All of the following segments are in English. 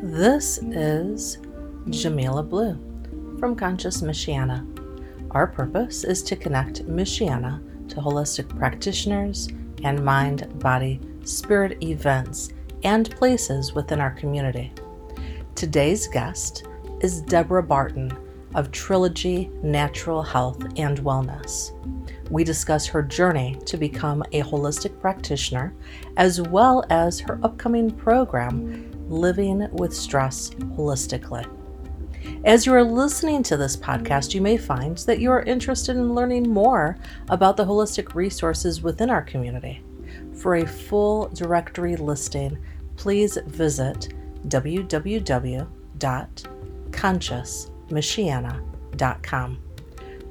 This is Jamila Blue from Conscious Michiana. Our purpose is to connect Michiana to holistic practitioners and mind, body, spirit events and places within our community. Today's guest is Deborah Barton of Trilogy Natural Health and Wellness. We discuss her journey to become a holistic practitioner, as well as her upcoming program, Living with Stress Holistically. As you are listening to this podcast, you may find that you are interested in learning more about the holistic resources within our community. For a full directory listing, please visit www.consciousmichiana.com.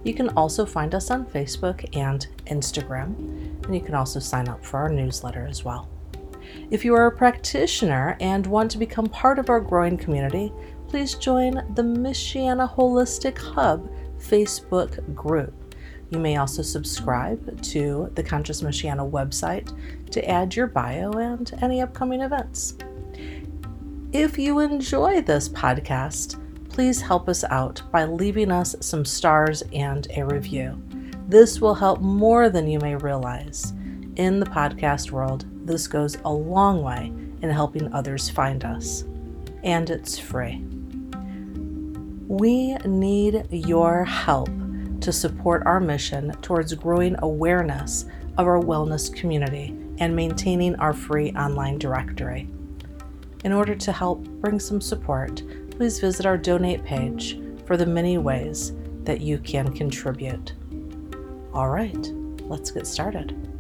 You can also find us on Facebook and Instagram, and you can also sign up for our newsletter as well. If you are a practitioner and want to become part of our growing community, please join the Michiana Holistic Hub Facebook group. You may also subscribe to the Conscious Michiana website to add your bio and any upcoming events. If you enjoy this podcast, please help us out by leaving us some stars and a review. This will help more than you may realize. In the podcast world, this goes a long way in helping others find us, and it's free. We need your help to support our mission towards growing awareness of our wellness community and maintaining our free online directory. In order to help bring some support, please visit our donate page for the many ways that you can contribute. All right, let's get started.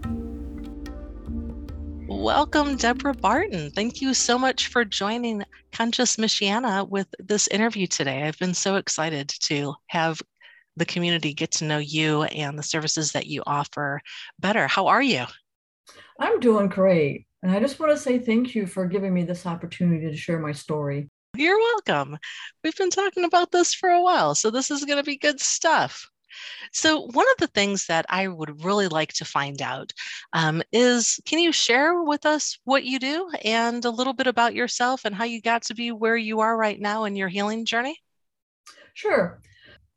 Welcome, Deborah Barton. Thank you so much for joining Conscious Michiana with this interview today. I've been so excited to have the community get to know you and the services that you offer better. How are you? I'm doing great. And I just want to say thank you for giving me this opportunity to share my story. You're welcome. We've been talking about this for a while, so this is going to be good stuff. So, one of the things that I would really like to find out um, is can you share with us what you do and a little bit about yourself and how you got to be where you are right now in your healing journey? Sure.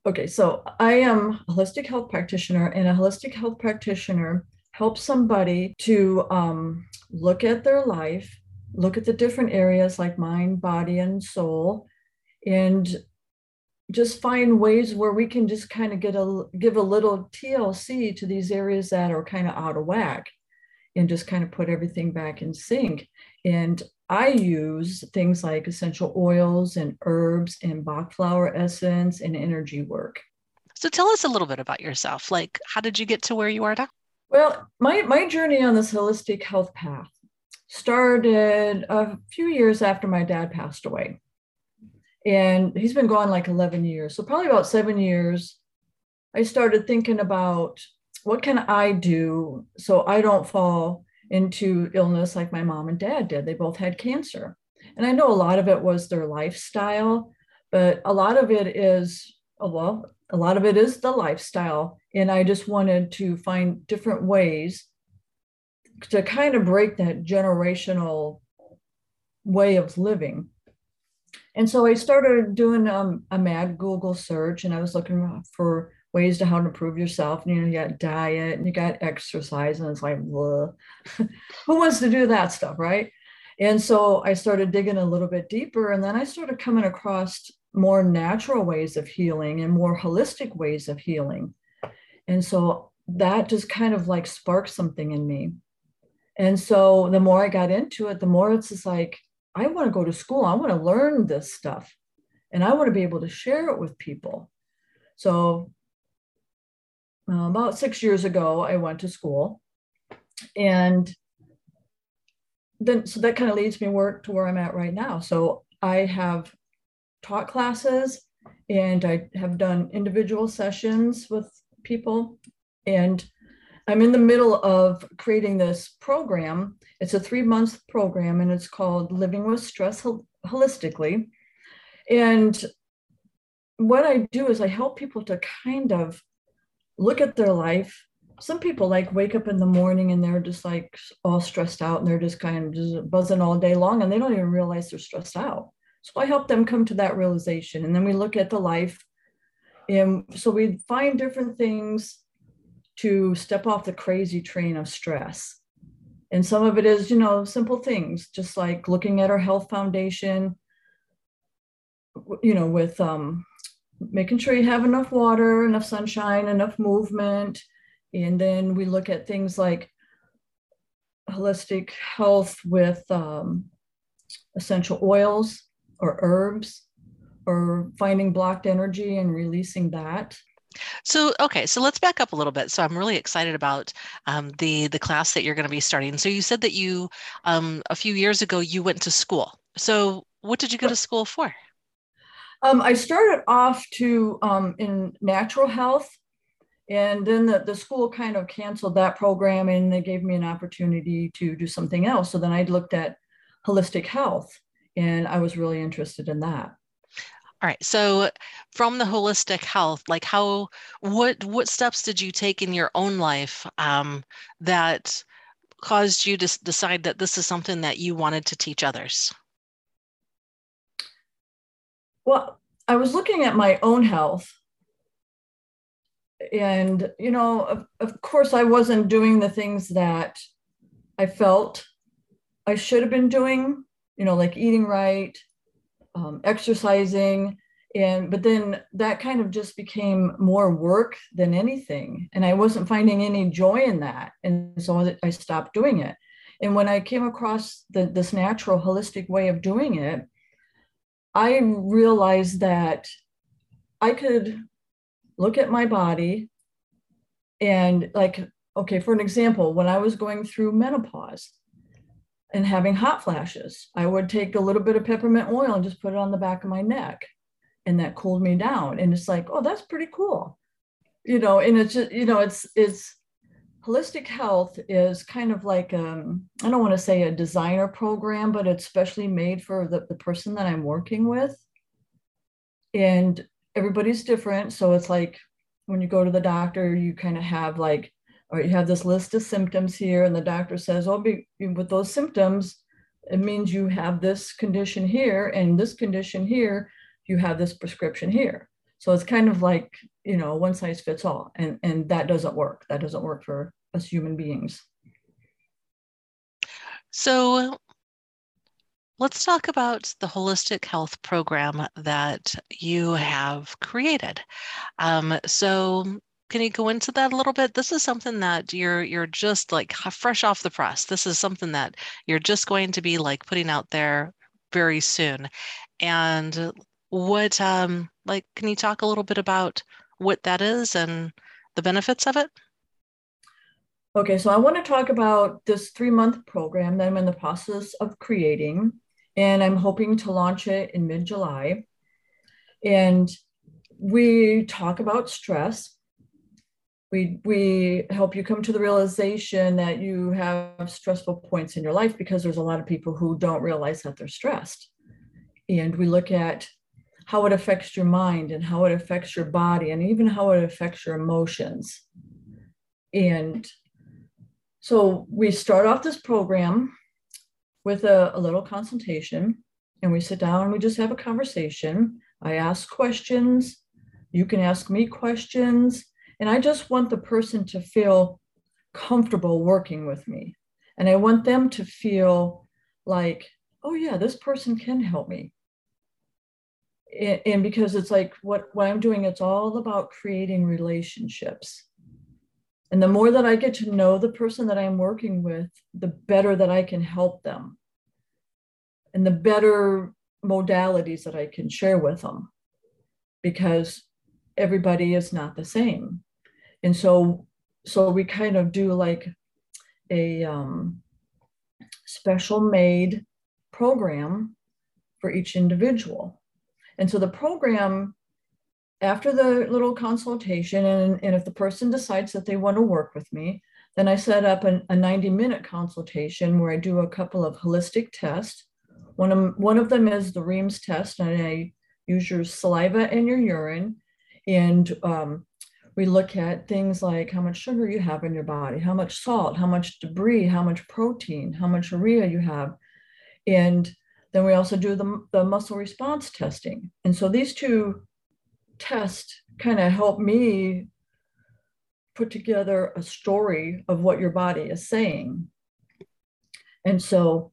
Okay, so I am a holistic health practitioner, and a holistic health practitioner helps somebody to um, look at their life, look at the different areas like mind, body, and soul, and just find ways where we can just kind of get a give a little TLC to these areas that are kind of out of whack and just kind of put everything back in sync. And I use things like essential oils and herbs and Bach flower essence and energy work. So tell us a little bit about yourself. Like, how did you get to where you are now? Well, my, my journey on this holistic health path started a few years after my dad passed away. And he's been gone like 11 years. So, probably about seven years, I started thinking about what can I do so I don't fall into illness like my mom and dad did. They both had cancer. And I know a lot of it was their lifestyle, but a lot of it is, oh, well, a lot of it is the lifestyle. And I just wanted to find different ways to kind of break that generational way of living. And so I started doing um, a mad Google search and I was looking for ways to how to improve yourself. And, you know, you got diet and you got exercise, and it's like, who wants to do that stuff, right? And so I started digging a little bit deeper, and then I started coming across more natural ways of healing and more holistic ways of healing. And so that just kind of like sparked something in me. And so the more I got into it, the more it's just like, I want to go to school. I want to learn this stuff and I want to be able to share it with people. So uh, about six years ago, I went to school and then so that kind of leads me work to where I'm at right now. So I have taught classes and I have done individual sessions with people. And I'm in the middle of creating this program. It's a three month program and it's called Living with Stress Hol- Holistically. And what I do is I help people to kind of look at their life. Some people like wake up in the morning and they're just like all stressed out and they're just kind of just buzzing all day long and they don't even realize they're stressed out So I help them come to that realization. And then we look at the life. And so we find different things to step off the crazy train of stress. And some of it is, you know, simple things, just like looking at our health foundation, you know, with um, making sure you have enough water, enough sunshine, enough movement. And then we look at things like holistic health with um, essential oils or herbs or finding blocked energy and releasing that. So okay, so let's back up a little bit. So I'm really excited about um, the the class that you're going to be starting. So you said that you um, a few years ago you went to school. So what did you go to school for? Um, I started off to um, in natural health, and then the, the school kind of canceled that program, and they gave me an opportunity to do something else. So then I looked at holistic health, and I was really interested in that. All right. So from the holistic health, like how what what steps did you take in your own life um, that caused you to decide that this is something that you wanted to teach others? Well, I was looking at my own health. And, you know, of, of course, I wasn't doing the things that I felt I should have been doing, you know, like eating right, um, exercising. And, but then that kind of just became more work than anything. And I wasn't finding any joy in that. And so I stopped doing it. And when I came across the, this natural, holistic way of doing it, I realized that I could look at my body and, like, okay, for an example, when I was going through menopause and having hot flashes, I would take a little bit of peppermint oil and just put it on the back of my neck. And that cooled me down. And it's like, oh, that's pretty cool. You know, and it's just, you know, it's, it's, holistic health is kind of like um, i don't want to say a designer program but it's specially made for the, the person that i'm working with and everybody's different so it's like when you go to the doctor you kind of have like or you have this list of symptoms here and the doctor says oh be, with those symptoms it means you have this condition here and this condition here you have this prescription here so it's kind of like, you know, one size fits all. And, and that doesn't work. That doesn't work for us human beings. So let's talk about the holistic health program that you have created. Um, so can you go into that a little bit? This is something that you're you're just like fresh off the press. This is something that you're just going to be like putting out there very soon. And what um like can you talk a little bit about what that is and the benefits of it okay so i want to talk about this three month program that i'm in the process of creating and i'm hoping to launch it in mid-july and we talk about stress we we help you come to the realization that you have stressful points in your life because there's a lot of people who don't realize that they're stressed and we look at how it affects your mind and how it affects your body and even how it affects your emotions. And so we start off this program with a, a little consultation and we sit down and we just have a conversation. I ask questions, you can ask me questions, and I just want the person to feel comfortable working with me. And I want them to feel like, oh, yeah, this person can help me. And because it's like what, what i'm doing it's all about creating relationships. And the more that i get to know the person that i'm working with the better that i can help them. And the better modalities that i can share with them. Because everybody is not the same and so so we kind of do like a um, special made program for each individual and so the program, after the little consultation, and, and if the person decides that they want to work with me, then I set up an, a 90 minute consultation where I do a couple of holistic tests. One of, one of them is the Reams test, and I use your saliva and your urine. And um, we look at things like how much sugar you have in your body, how much salt, how much debris, how much protein, how much urea you have. And then we also do the, the muscle response testing. And so these two tests kind of help me put together a story of what your body is saying. And so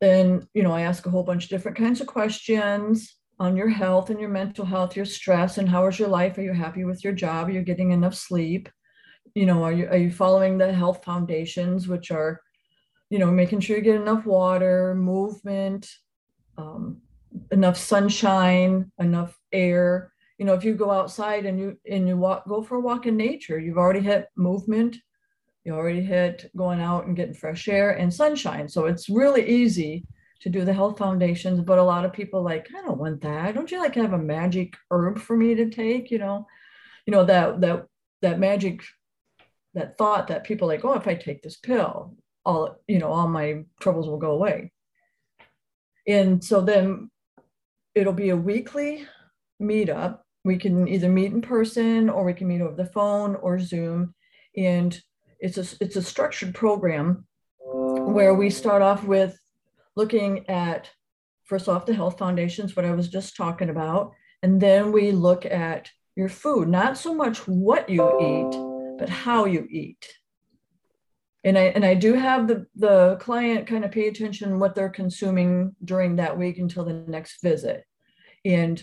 then, you know, I ask a whole bunch of different kinds of questions on your health and your mental health, your stress, and how is your life? Are you happy with your job? Are you getting enough sleep? You know, are you are you following the health foundations, which are, you know, making sure you get enough water, movement, um, enough sunshine, enough air. You know, if you go outside and you and you walk, go for a walk in nature, you've already hit movement, you already hit going out and getting fresh air and sunshine. So it's really easy to do the health foundations. But a lot of people like, I don't want that. Don't you like have a magic herb for me to take? You know, you know that that that magic that thought that people like, oh, if I take this pill, all you know, all my troubles will go away. And so then it'll be a weekly meetup. We can either meet in person or we can meet over the phone or Zoom. And it's a, it's a structured program where we start off with looking at, first off, the health foundations, what I was just talking about. And then we look at your food, not so much what you eat, but how you eat and I and I do have the the client kind of pay attention what they're consuming during that week until the next visit, and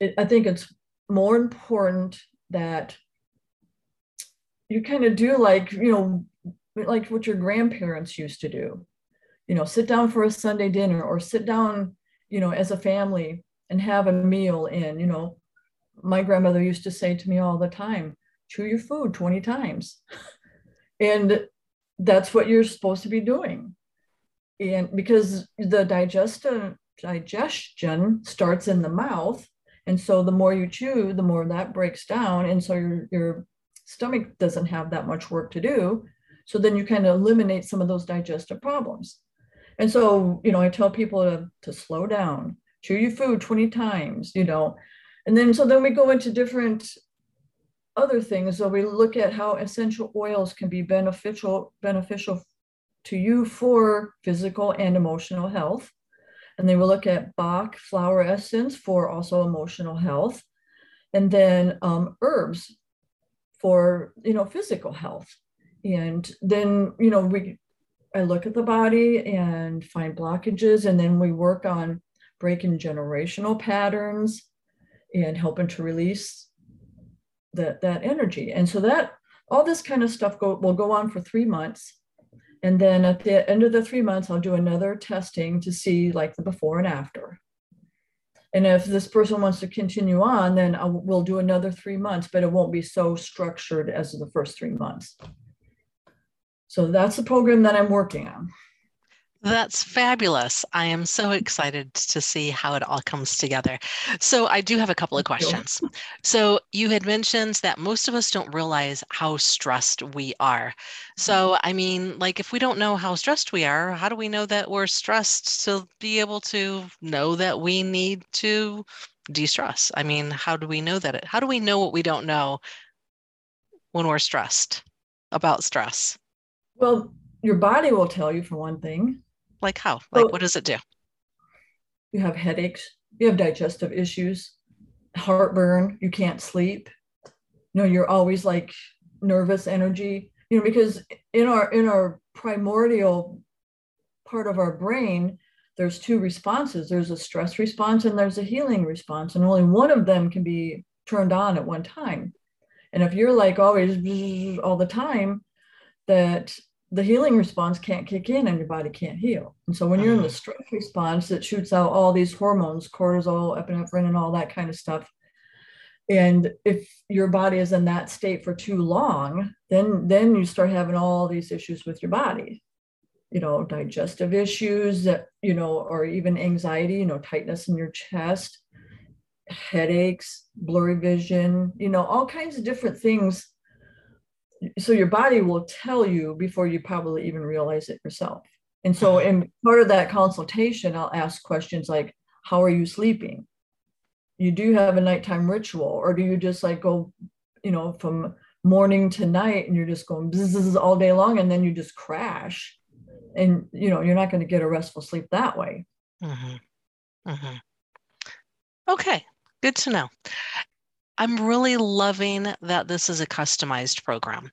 it, I think it's more important that you kind of do like you know like what your grandparents used to do, you know, sit down for a Sunday dinner or sit down you know as a family and have a meal in you know. My grandmother used to say to me all the time chew your food 20 times. And that's what you're supposed to be doing. And because the digestive digestion starts in the mouth and so the more you chew the more that breaks down and so your, your stomach doesn't have that much work to do. So then you kind of eliminate some of those digestive problems and so you know i tell people to, to slow down chew your food 20 times you know and then so then we go into different other things. So we look at how essential oils can be beneficial beneficial to you for physical and emotional health. And then we look at Bach flower essence for also emotional health. And then um, herbs for you know physical health. And then you know we I look at the body and find blockages, and then we work on breaking generational patterns and helping to release that that energy. And so that all this kind of stuff go, will go on for three months. And then at the end of the three months i'll do another testing to see like the before and after. And if this person wants to continue on then I will, we'll do another three months but it won't be so structured as the first three months so that's the program that i'm working on that's fabulous. I am so excited to see how it all comes together. So, I do have a couple of questions. So, you had mentioned that most of us don't realize how stressed we are. So, mm-hmm. I mean, like if we don't know how stressed we are, how do we know that we're stressed to be able to know that we need to de stress? I mean, how do we know that? It, how do we know what we don't know when we're stressed about stress? Well, your body will tell you for one thing like how? Like what does it do? You have headaches, you have digestive issues, heartburn, you can't sleep. You know, you're always like nervous energy, you know, because in our in our primordial part of our brain, there's two responses. There's a stress response and there's a healing response, and only one of them can be turned on at one time. And if you're like always all the time, that the healing response can't kick in and your body can't heal. And so when you're in the mm-hmm. stress response, it shoots out all these hormones, cortisol, epinephrine, and all that kind of stuff. And if your body is in that state for too long, then then you start having all these issues with your body. You know, digestive issues that, you know, or even anxiety, you know, tightness in your chest, headaches, blurry vision, you know, all kinds of different things so your body will tell you before you probably even realize it yourself and so uh-huh. in part of that consultation i'll ask questions like how are you sleeping you do have a nighttime ritual or do you just like go you know from morning to night and you're just going bzz all day long and then you just crash and you know you're not going to get a restful sleep that way mm-hmm. Mm-hmm. okay good to know i'm really loving that this is a customized program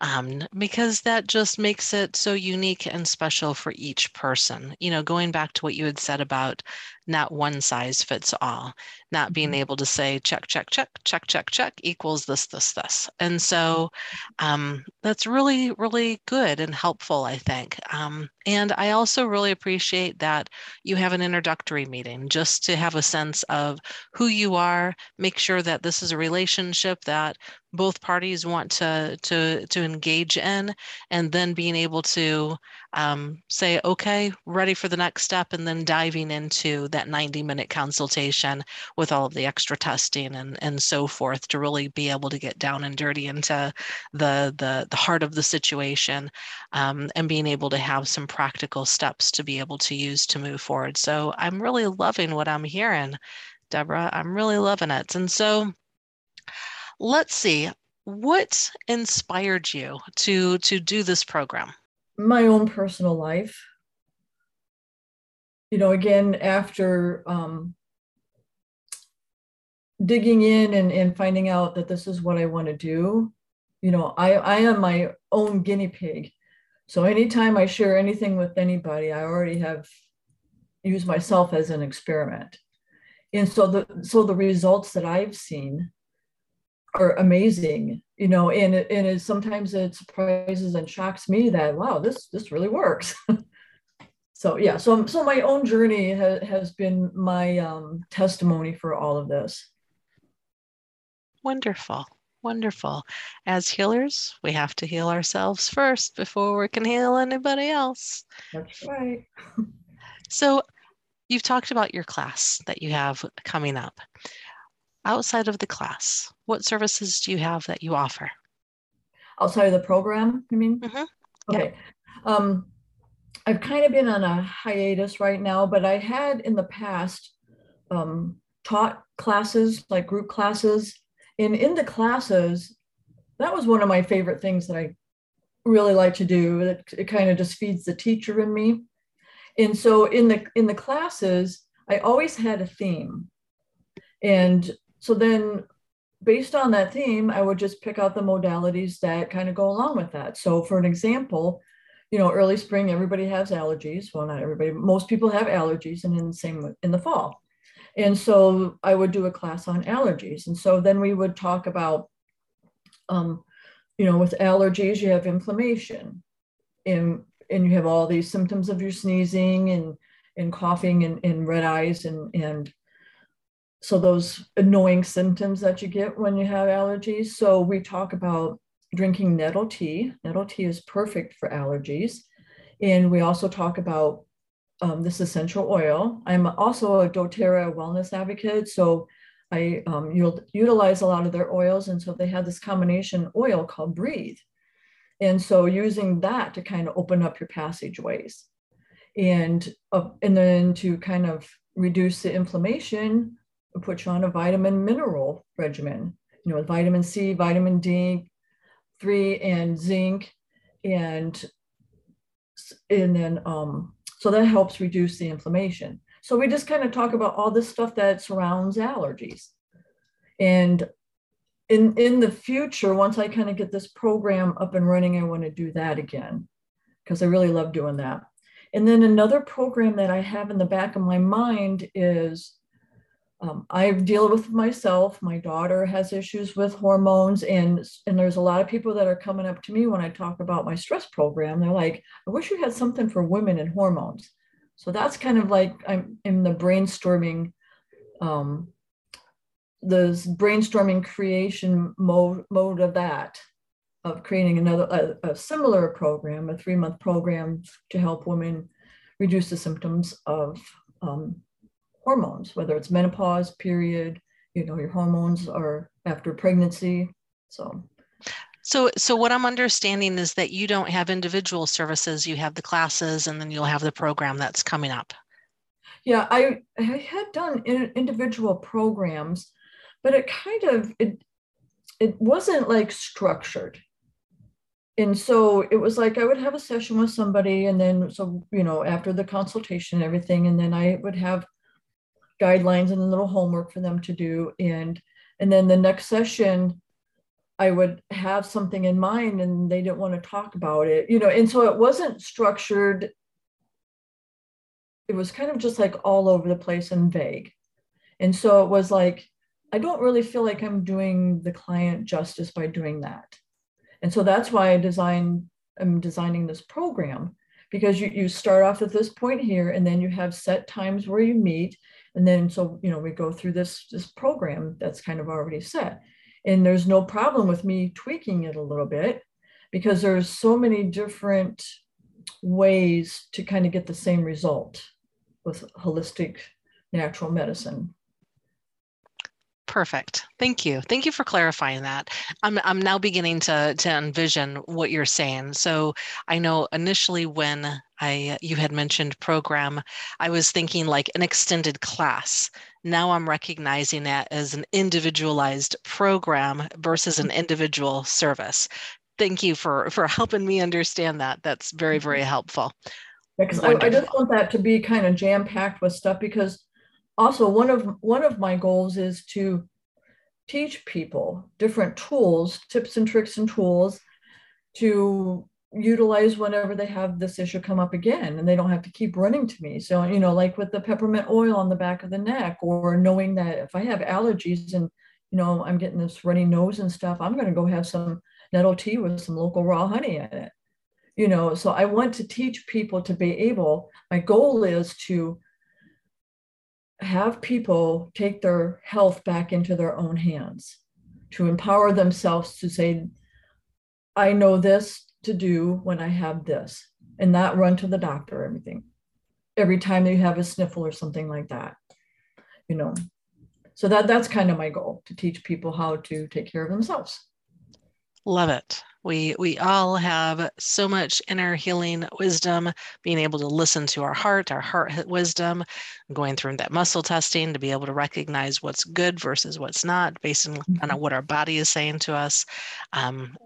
um, because that just makes it so unique and special for each person. You know, going back to what you had said about not one size fits all, not being mm-hmm. able to say check, check, check, check, check, check equals this, this, this. And so um, that's really, really good and helpful, I think. Um, and I also really appreciate that you have an introductory meeting just to have a sense of who you are, make sure that this is a relationship that both parties want to to to engage in and then being able to um, say okay ready for the next step and then diving into that 90 minute consultation with all of the extra testing and, and so forth to really be able to get down and dirty into the, the, the heart of the situation um, and being able to have some practical steps to be able to use to move forward. So I'm really loving what I'm hearing, Deborah. I'm really loving it. And so let's see what inspired you to to do this program my own personal life you know, again, after um, digging in and, and finding out that this is what I want to do, you know, I, I am my own guinea pig. So anytime I share anything with anybody, I already have used myself as an experiment. And so the so the results that I've seen are amazing, you know, and it, and it, sometimes it surprises and shocks me that wow, this this really works. so yeah so so my own journey ha- has been my um, testimony for all of this. Wonderful. Wonderful. As healers we have to heal ourselves first before we can heal anybody else. That's right. So you've talked about your class that you have coming up outside of the class what services do you have that you offer outside of the program you mean mm-hmm. okay yeah. um I've kind of been on a hiatus right now, but I had in the past um, taught classes, like group classes. And in the classes, that was one of my favorite things that I really like to do. It, it kind of just feeds the teacher in me. And so in the in the classes, I always had a theme. And so then based on that theme, I would just pick out the modalities that kind of go along with that. So for an example, you know, early spring, everybody has allergies. Well, not everybody, most people have allergies, and in the same in the fall. And so I would do a class on allergies. And so then we would talk about, um, you know, with allergies, you have inflammation, and and you have all these symptoms of your sneezing and and coughing and, and red eyes and and so those annoying symptoms that you get when you have allergies. So we talk about drinking nettle tea. Nettle tea is perfect for allergies. And we also talk about um, this essential oil. I'm also a doTERRA wellness advocate. So I um, utilize a lot of their oils. And so they have this combination oil called Breathe. And so using that to kind of open up your passageways and, uh, and then to kind of reduce the inflammation, put you on a vitamin mineral regimen, you know, vitamin C, vitamin D, three and zinc and and then um, so that helps reduce the inflammation. So we just kind of talk about all this stuff that surrounds allergies. And in in the future, once I kind of get this program up and running, I want to do that again because I really love doing that. And then another program that I have in the back of my mind is um, I deal with myself. My daughter has issues with hormones, and and there's a lot of people that are coming up to me when I talk about my stress program. They're like, "I wish you had something for women and hormones." So that's kind of like I'm in the brainstorming, um, the brainstorming creation mode mode of that, of creating another a, a similar program, a three month program to help women reduce the symptoms of um, hormones, whether it's menopause, period, you know, your hormones are after pregnancy. So so, so what I'm understanding is that you don't have individual services. You have the classes, and then you'll have the program that's coming up. Yeah, I, I had done individual programs, but it kind of it it wasn't like structured. and so it was like I would have a session with somebody, and then so you know after the consultation and everything, and then I would have guidelines and a little homework for them to do, and and then the next session I would have something in mind, and they didn't want to talk about it, you know, and so it wasn't structured. It was kind of just like all over the place and vague, and so it was like I don't really feel like I'm doing the client justice by doing that and so that's why I designed, I'm designing this program because you, you start off at this point here and then you have set times where you meet. And then, so, you know, we go through this, this program that's kind of already set. And there's no problem with me tweaking it a little bit because there's so many different ways to kind of get the same result with holistic natural medicine. Perfect. Thank you. Thank you for clarifying that. I'm I'm now beginning to to envision what you're saying. So I know initially when I you had mentioned program, I was thinking like an extended class. Now I'm recognizing that as an individualized program versus an individual service. Thank you for for helping me understand that. That's very very mm-hmm. helpful. Because I, I just want that to be kind of jam packed with stuff because also one of one of my goals is to teach people different tools tips and tricks and tools to utilize whenever they have this issue come up again and they don't have to keep running to me. So you know like with the peppermint oil on the back of the neck or knowing that if i have allergies and you know i'm getting this runny nose and stuff i'm going to go have some nettle tea with some local raw honey in it. You know so i want to teach people to be able my goal is to have people take their health back into their own hands, to empower themselves to say, I know this to do when I have this, and not run to the doctor or everything every time they have a sniffle or something like that. You know. So that that's kind of my goal to teach people how to take care of themselves. Love it. We we all have so much inner healing wisdom, being able to listen to our heart, our heart wisdom, going through that muscle testing to be able to recognize what's good versus what's not, based on kind of mm-hmm. what our body is saying to us. Um,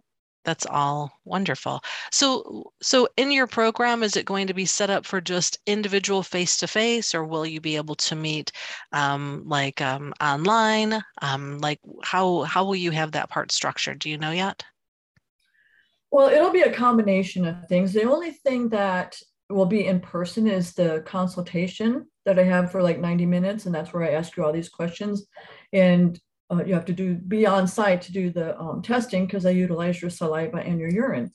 that's all wonderful. So, so in your program, is it going to be set up for just individual face to face, or will you be able to meet um, like um, online? Um, like how how will you have that part structured? Do you know yet? Well, it'll be a combination of things. The only thing that will be in person is the consultation that I have for like 90 minutes, and that's where I ask you all these questions. And uh, you have to do be on site to do the um, testing because I utilize your saliva and your urine.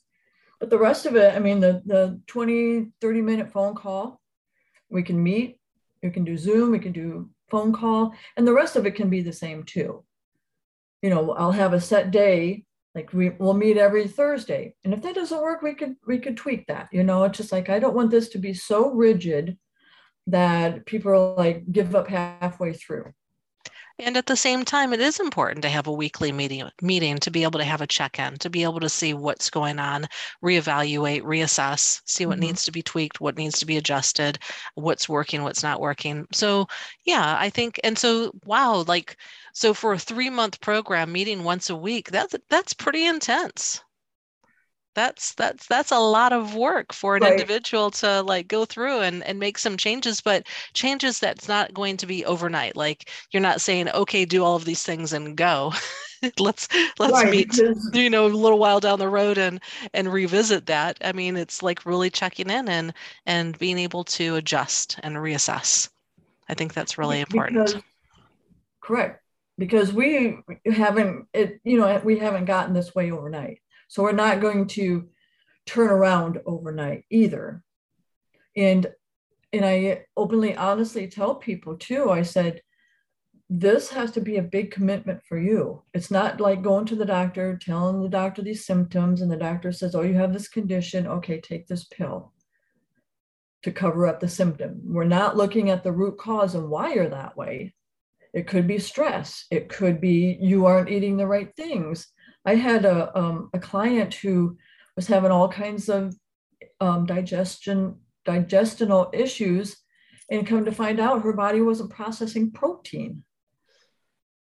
But the rest of it, I mean, the, the 20, 30 minute phone call, we can meet, we can do Zoom, we can do phone call, and the rest of it can be the same too. You know, I'll have a set day like we will meet every thursday. And if that doesn't work we could we could tweak that you know? It's just like i don't want this to be so rigid that people are like give up halfway through and at the same time, it is important to have a weekly meeting, meeting to be able to have a check-in, to be able to see what's going on, reevaluate, reassess, see what mm-hmm. needs to be tweaked, what needs to be adjusted, what's working, what's not working. So yeah, I think, and so wow, like so for a three-month program, meeting once a week, that's that's pretty intense that's that's that's a lot of work for an right. individual to like go through and and make some changes but changes that's not going to be overnight like you're not saying okay do all of these things and go let's let's right. meet you know a little while down the road and and revisit that i mean it's like really checking in and and being able to adjust and reassess i think that's really important because, correct because we haven't it you know we haven't gotten this way overnight so we're not going to turn around overnight either. And and I openly honestly tell people too, I said, this has to be a big commitment for you. It's not like going to the doctor, telling the doctor these symptoms, and the doctor says, Oh, you have this condition. Okay, take this pill to cover up the symptom. We're not looking at the root cause and why you're that way. It could be stress. It could be you aren't eating the right things. I had a, um, a client who was having all kinds of um, digestion, digestional issues, and come to find out her body wasn't processing protein.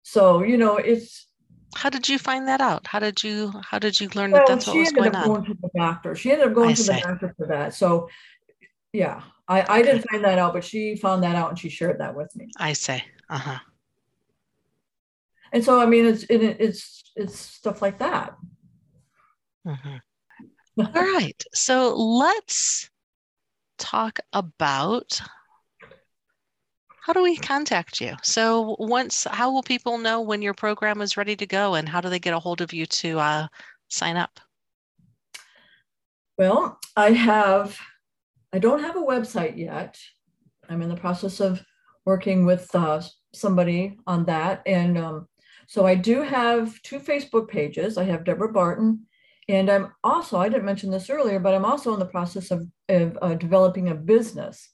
So, you know, it's How did you find that out? How did you how did you learn well, that that's what she ended going up on? going to the doctor. She ended up going I to see. the doctor for that. So, yeah, I, I didn't find that out, but she found that out and she shared that with me. I say. Uh-huh. And so, I mean, it's it's it's stuff like that. Mhm. All right. So let's talk about how do we contact you? So once, how will people know when your program is ready to go and how do they get a hold of you to uh, sign up? Well, I have, I don't have a website yet. I'm in the process of working with uh, somebody on that. And um, so I do have two Facebook pages. I have Deborah Barton, and I'm also, I didn't mention this earlier, but I'm also in the process of, of uh, developing a business.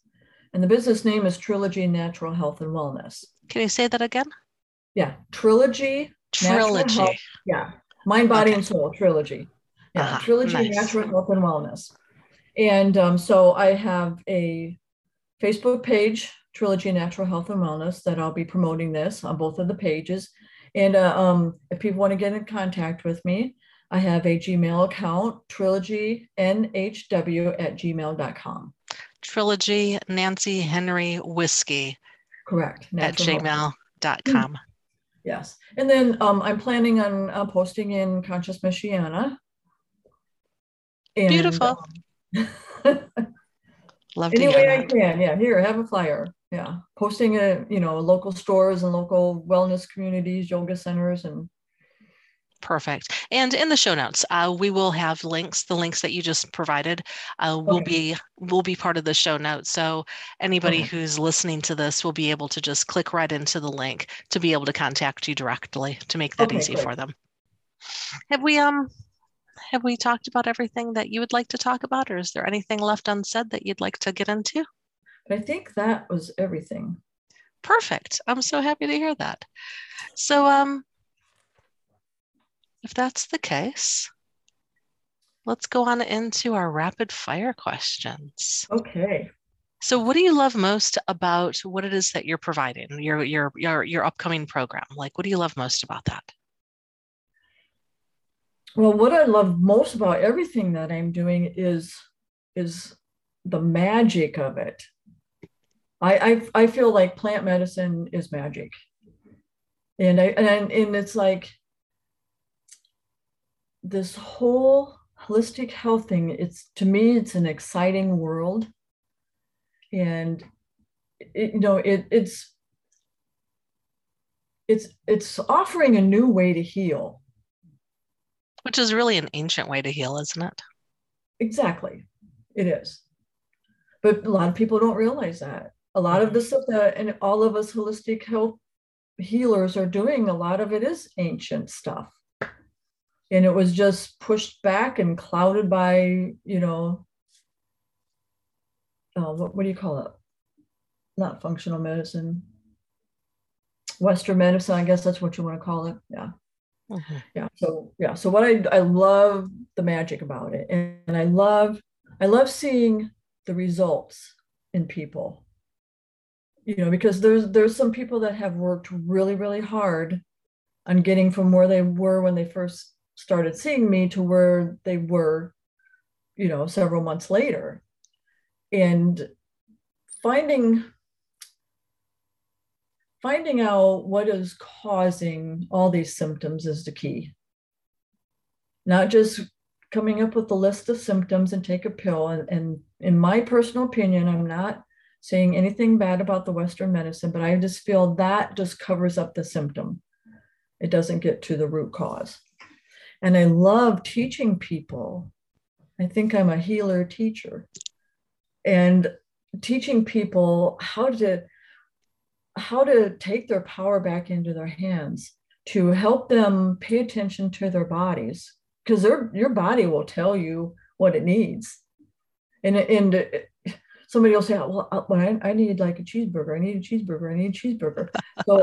And the business name is Trilogy Natural Health and Wellness. Can you say that again? Yeah, Trilogy, Trilogy. Health. yeah, Mind, Body, Okay. and Soul Trilogy. Yeah, Uh-huh, Trilogy nice. Natural Health and Wellness. And um, so I have a Facebook page, Trilogy Natural Health and Wellness, that I'll be promoting this on both of the pages. And uh, um, if people want to get in contact with me, I have a Gmail account, trilogy nhw at gmail.com. Trilogy Nancy Henry Whiskey Correct. at Natural Health. gmail.com. Yes. And then um, I'm planning on uh, posting in Conscious Michiana. And, Beautiful. um, Love to any hear way I can. Yeah, here, have a flyer. Yeah, posting a you know local stores and local wellness communities, yoga centers, and Perfect. And in the show notes, uh, we will have links. The links that you just provided uh, will Okay. be will be part of the show notes. So anybody Okay. who's listening to this will be able to just click right into the link to be able to contact you directly to make that Okay, easy great. for them. Have we um have we talked about everything that you would like to talk about, or is there anything left unsaid that you'd like to get into? I think that was everything. Perfect. I'm so happy to hear that. So, um, if that's the case, let's go on into our rapid fire questions. Okay. So, what do you love most about what it is that you're providing, your your your your upcoming program? Like, what do you love most about that? Well, what I love most about everything that I'm doing is is the magic of it. I I, I feel like plant medicine is magic, and I and and it's like this whole holistic health thing. It's to me, it's an exciting world, and it, you know it it's it's it's offering a new way to heal. Which is really an ancient way to heal, isn't it? Exactly. It is. But a lot of people don't realize that. A lot of the stuff that and all of us holistic health healers are doing, a lot of it is ancient stuff. And it was just pushed back and clouded by, you know, uh, what, what do you call it? Not functional medicine. Western medicine, I guess that's what you want to call it. Yeah Mhm. yeah so yeah so what i i love the magic about it and, and i love i love seeing the results in people you know because there's there's some people that have worked really really hard on getting from where they were when they first started seeing me to where they were you know several months later and finding finding out what is causing all these symptoms is the key. Not just coming up with a list of symptoms and take a pill. And, and in my personal opinion, I'm not saying anything bad about the Western medicine, but I just feel that just covers up the symptom. It doesn't get to the root cause. And I love teaching people. I think I'm a healer teacher. And teaching people how to how to take their power back into their hands to help them pay attention to their bodies because their your body will tell you what it needs and and somebody will say well uh, I, I need like a cheeseburger i need a cheeseburger i need a cheeseburger so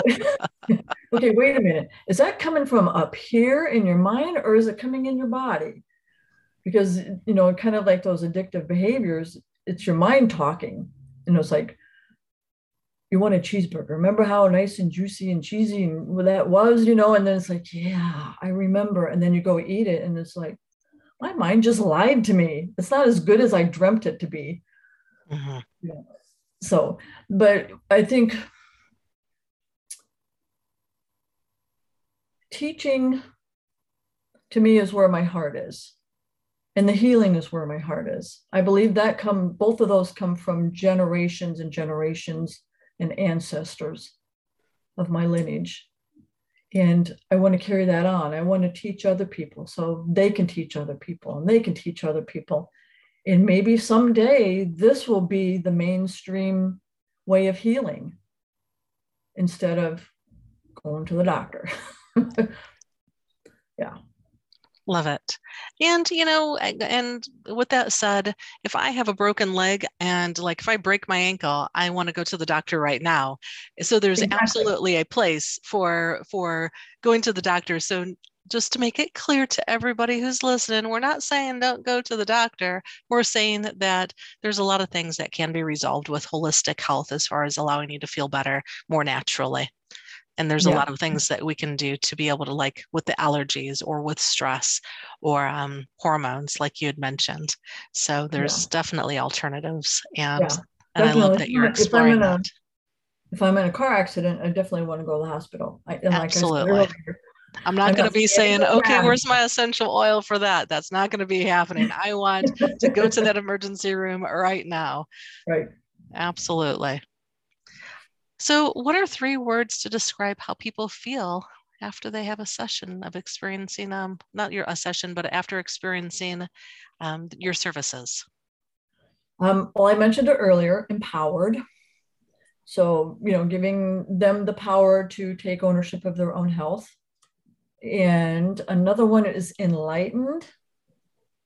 okay wait a minute is that coming from up here in your mind or is it coming in your body because you know kind of like those addictive behaviors it's your mind talking and it's like you want a cheeseburger. Remember how nice and juicy and cheesy that was, you know? And then it's like, yeah, I remember. And then you go eat it, and it's like, my mind just lied to me. It's not as good as I dreamt it to be. Mm-hmm. Yeah. So, but I think teaching to me is where my heart is and the healing is where my heart is i believe that come both of those come from generations and generations and ancestors of my lineage and i want to carry that on i want to teach other people so they can teach other people and they can teach other people and maybe someday this will be the mainstream way of healing instead of going to the doctor yeah Love it. And, you know, and with that said, if I have a broken leg and like if I break my ankle, I want to go to the doctor right now. So there's exactly. absolutely a place for for going to the doctor. So just to make it clear to everybody who's listening, we're not saying don't go to the doctor. We're saying that there's a lot of things that can be resolved with holistic health as far as allowing you to feel better more naturally and there's yeah. a lot of things that we can do to be able to like with the allergies or with stress or um, hormones like you had mentioned so there's yeah. definitely alternatives and yeah, and definitely. i love that you're exploring that. if I'm in a car accident i definitely want to go to the hospital I, absolutely like I'm not going to be saying, okay, where's my essential oil for that? That's not going to be happening. I want to go to that emergency room right now. Right. Absolutely. So, what are three words to describe how people feel after they have a session of experiencing, um, not your a session, but after experiencing um, your services? Um, well, I mentioned it earlier empowered. So, you know, giving them the power to take ownership of their own health. And another one is enlightened,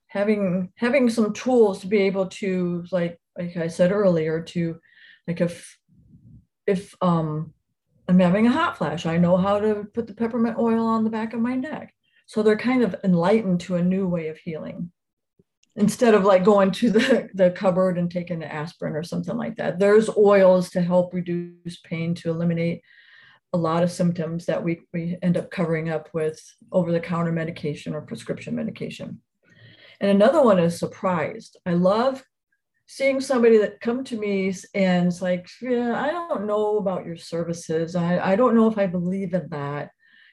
having having some tools to be able to, like like I said earlier, to like if if um, I'm having a hot flash, I know how to put the peppermint oil on the back of my neck. So they're kind of enlightened to a new way of healing instead of like going to the, the cupboard and taking the aspirin or something like that. There's oils to help reduce pain, to eliminate a lot of symptoms that we, we end up covering up with over the counter medication or prescription medication. And another one is surprised. I love seeing somebody that come to me and it's like, yeah, I don't know about your services. I, I don't know if I believe in that.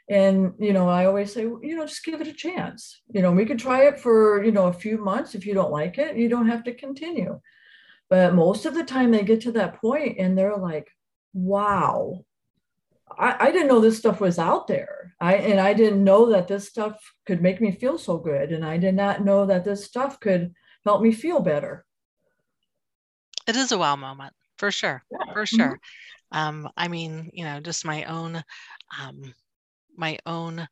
And, you know, I always say, you know, just give it a chance. You know, we could try it for, you know, a few months. If you don't like it, you don't have to continue. But most of the time they get to that point and they're like, wow, I, I didn't know this stuff was out there. I and I didn't know that this stuff could make me feel so good. And I did not know that this stuff could help me feel better it is a wow moment for sure yeah. for mm-hmm. sure um, i mean you know just my own um, my own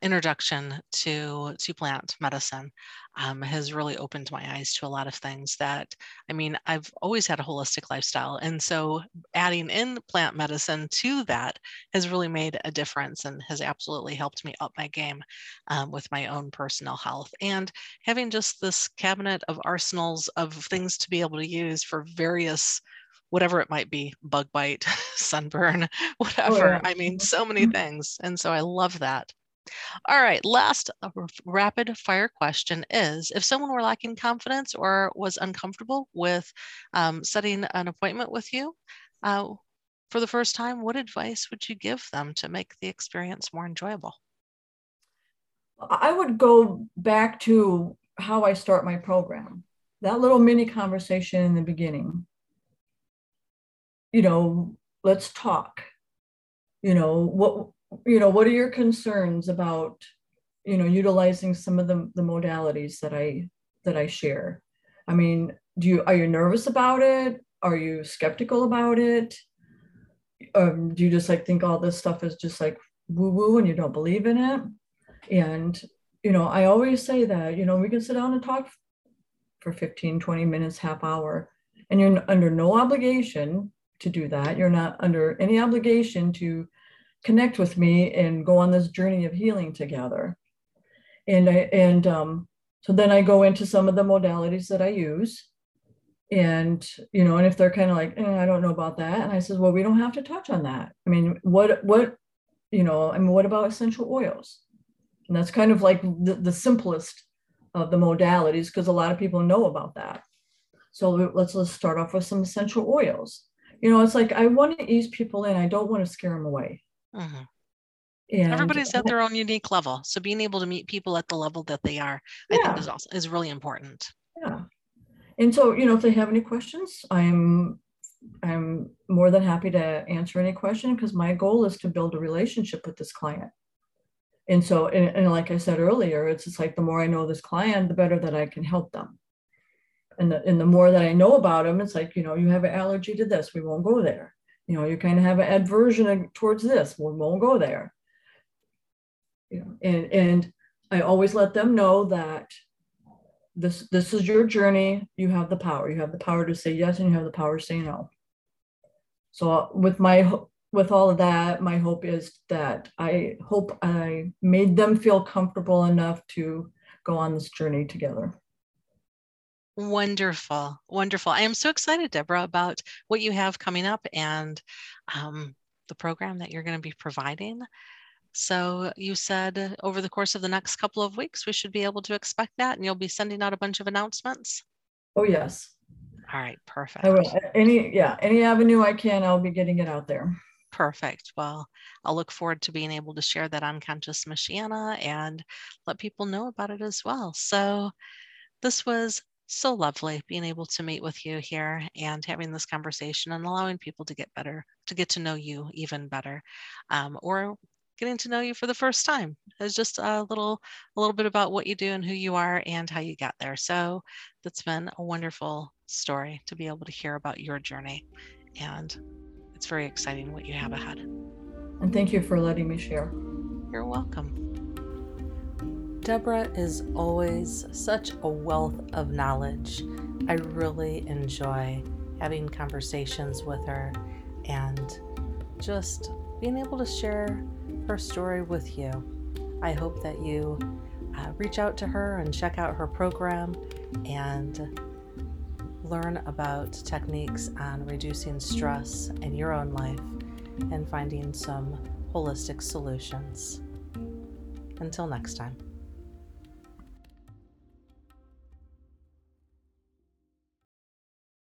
introduction to to plant medicine um, has really opened my eyes to a lot of things that i mean i've always had a holistic lifestyle and so adding in plant medicine to that has really made a difference and has absolutely helped me up my game um, with my own personal health and having just this cabinet of arsenals of things to be able to use for various whatever it might be bug bite sunburn whatever oh, yeah. i mean so many mm-hmm. things and so i love that all right, last uh, rapid fire question is if someone were lacking confidence or was uncomfortable with um, setting an appointment with you uh, for the first time, what advice would you give them to make the experience more enjoyable? I would go back to how I start my program. That little mini conversation in the beginning. You know, let's talk. You know, what you know, what are your concerns about, you know, utilizing some of the, the modalities that I that I share? I mean, do you are you nervous about it? Are you skeptical about it? Um, do you just like think all this stuff is just like woo woo and you don't believe in it? And you know, I always say that, you know, we can sit down and talk for 15, 20 minutes, half hour, and you're under no obligation to do that. You're not under any obligation to connect with me and go on this journey of healing together. And I and um, so then I go into some of the modalities that I use, and you know and if they're kind of like eh, i don't know about that and i says well we don't have to touch on that. I mean what what you know i mean what about essential oils? And that's kind of like the, the simplest of the modalities because a lot of people know about that. So let's let's start off with some essential oils. You know it's like i want to ease people in. I don't want to scare them away mm-hmm. And everybody's at their own unique level so being able to meet people at the level that they are i think is also is really important yeah and so, you know, if they have any questions, I'm I'm more than happy to answer any question because my goal is to build a relationship with this client. And so, and, and, like I said earlier, it's just like the more I know this client, the better that I can help them. And the, and the more that I know about them, it's like, you know, you have an allergy to this, we won't go there. You know, you kind of have an aversion towards this, we won't go there. You know, and, and I always let them know that this this is your journey. You have the power. You have the power to say yes and you have the power to say no. So uh, with my with all of that my hope is that i hope i made them feel comfortable enough to go on this journey together wonderful wonderful i am so excited deborah about what you have coming up and um, the program that you're going to be providing so you said over the course of the next couple of weeks, we should be able to expect that and you'll be sending out a bunch of announcements? Oh, yes. All right, perfect. I will. Any, yeah, any avenue I can, I'll be getting it out there. Perfect. Well, I'll look forward to being able to share that on Conscious Michiana and let people know about it as well. So this was so lovely being able to meet with you here and having this conversation and allowing people to get better, to get to know you even better, um, or getting to know you for the first time. It's just a little a little bit about what you do and who you are and how you got there. So that's been a wonderful story to be able to hear about your journey. And it's very exciting what you have ahead. And thank you for letting me share. You're welcome. Deborah is always such a wealth of knowledge. I really enjoy having conversations with her and just being able to share her story with you. I hope that you uh, reach out to her and check out her program and learn about techniques on reducing stress in your own life and finding some holistic solutions. Until next time.